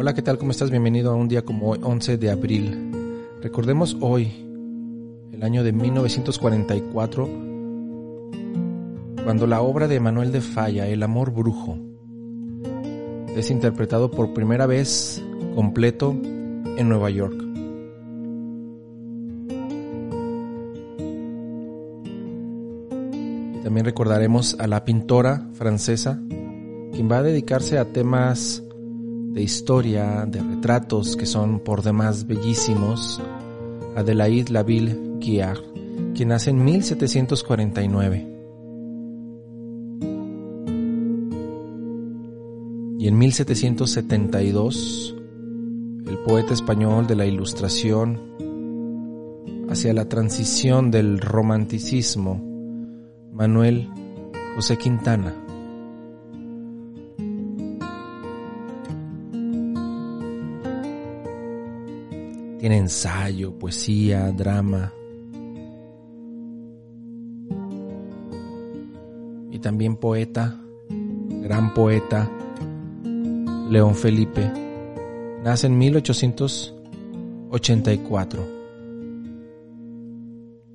Hola, ¿qué tal? ¿Cómo estás? Bienvenido a un día como hoy, 11 de abril. Recordemos hoy, el año de 1944, cuando la obra de Manuel de Falla, El amor brujo, es interpretado por primera vez completo en Nueva York. También recordaremos a la pintora francesa, quien va a dedicarse a temas de historia, de retratos que son por demás bellísimos, Adelaide Laville Guiard, quien nace en 1749. Y en 1772, el poeta español de la Ilustración hacia la transición del romanticismo, Manuel José Quintana. Tiene ensayo, poesía, drama. Y también poeta, gran poeta, León Felipe. Nace en 1884.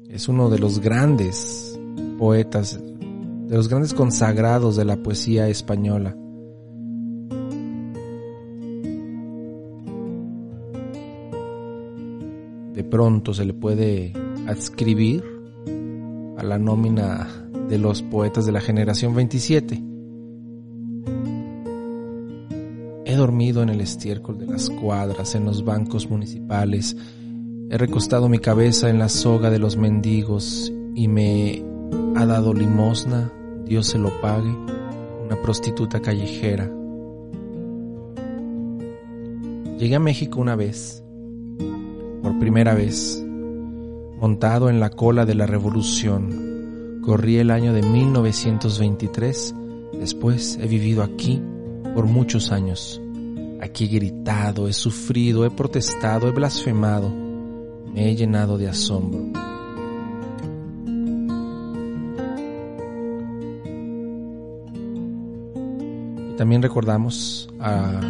Es uno de los grandes poetas, de los grandes consagrados de la poesía española. De pronto se le puede adscribir a la nómina de los poetas de la generación 27. He dormido en el estiércol de las cuadras, en los bancos municipales, he recostado mi cabeza en la soga de los mendigos y me ha dado limosna, Dios se lo pague, una prostituta callejera. Llegué a México una vez primera vez, montado en la cola de la revolución. Corrí el año de 1923, después he vivido aquí por muchos años. Aquí he gritado, he sufrido, he protestado, he blasfemado, me he llenado de asombro. También recordamos a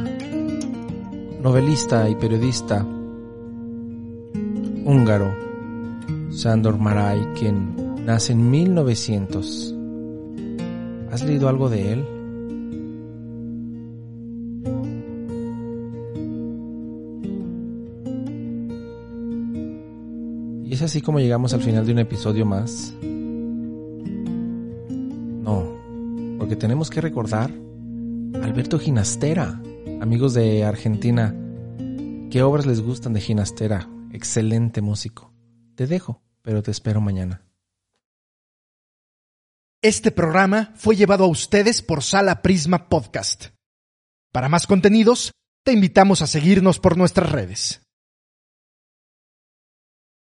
novelista y periodista húngaro, Sándor Maray, quien nace en 1900. ¿Has leído algo de él? Y es así como llegamos al final de un episodio más. No, porque tenemos que recordar a Alberto Ginastera, amigos de Argentina. ¿Qué obras les gustan de Ginastera? Excelente músico. Te dejo, pero te espero mañana. Este programa fue llevado a ustedes por Sala Prisma Podcast. Para más contenidos, te invitamos a seguirnos por nuestras redes.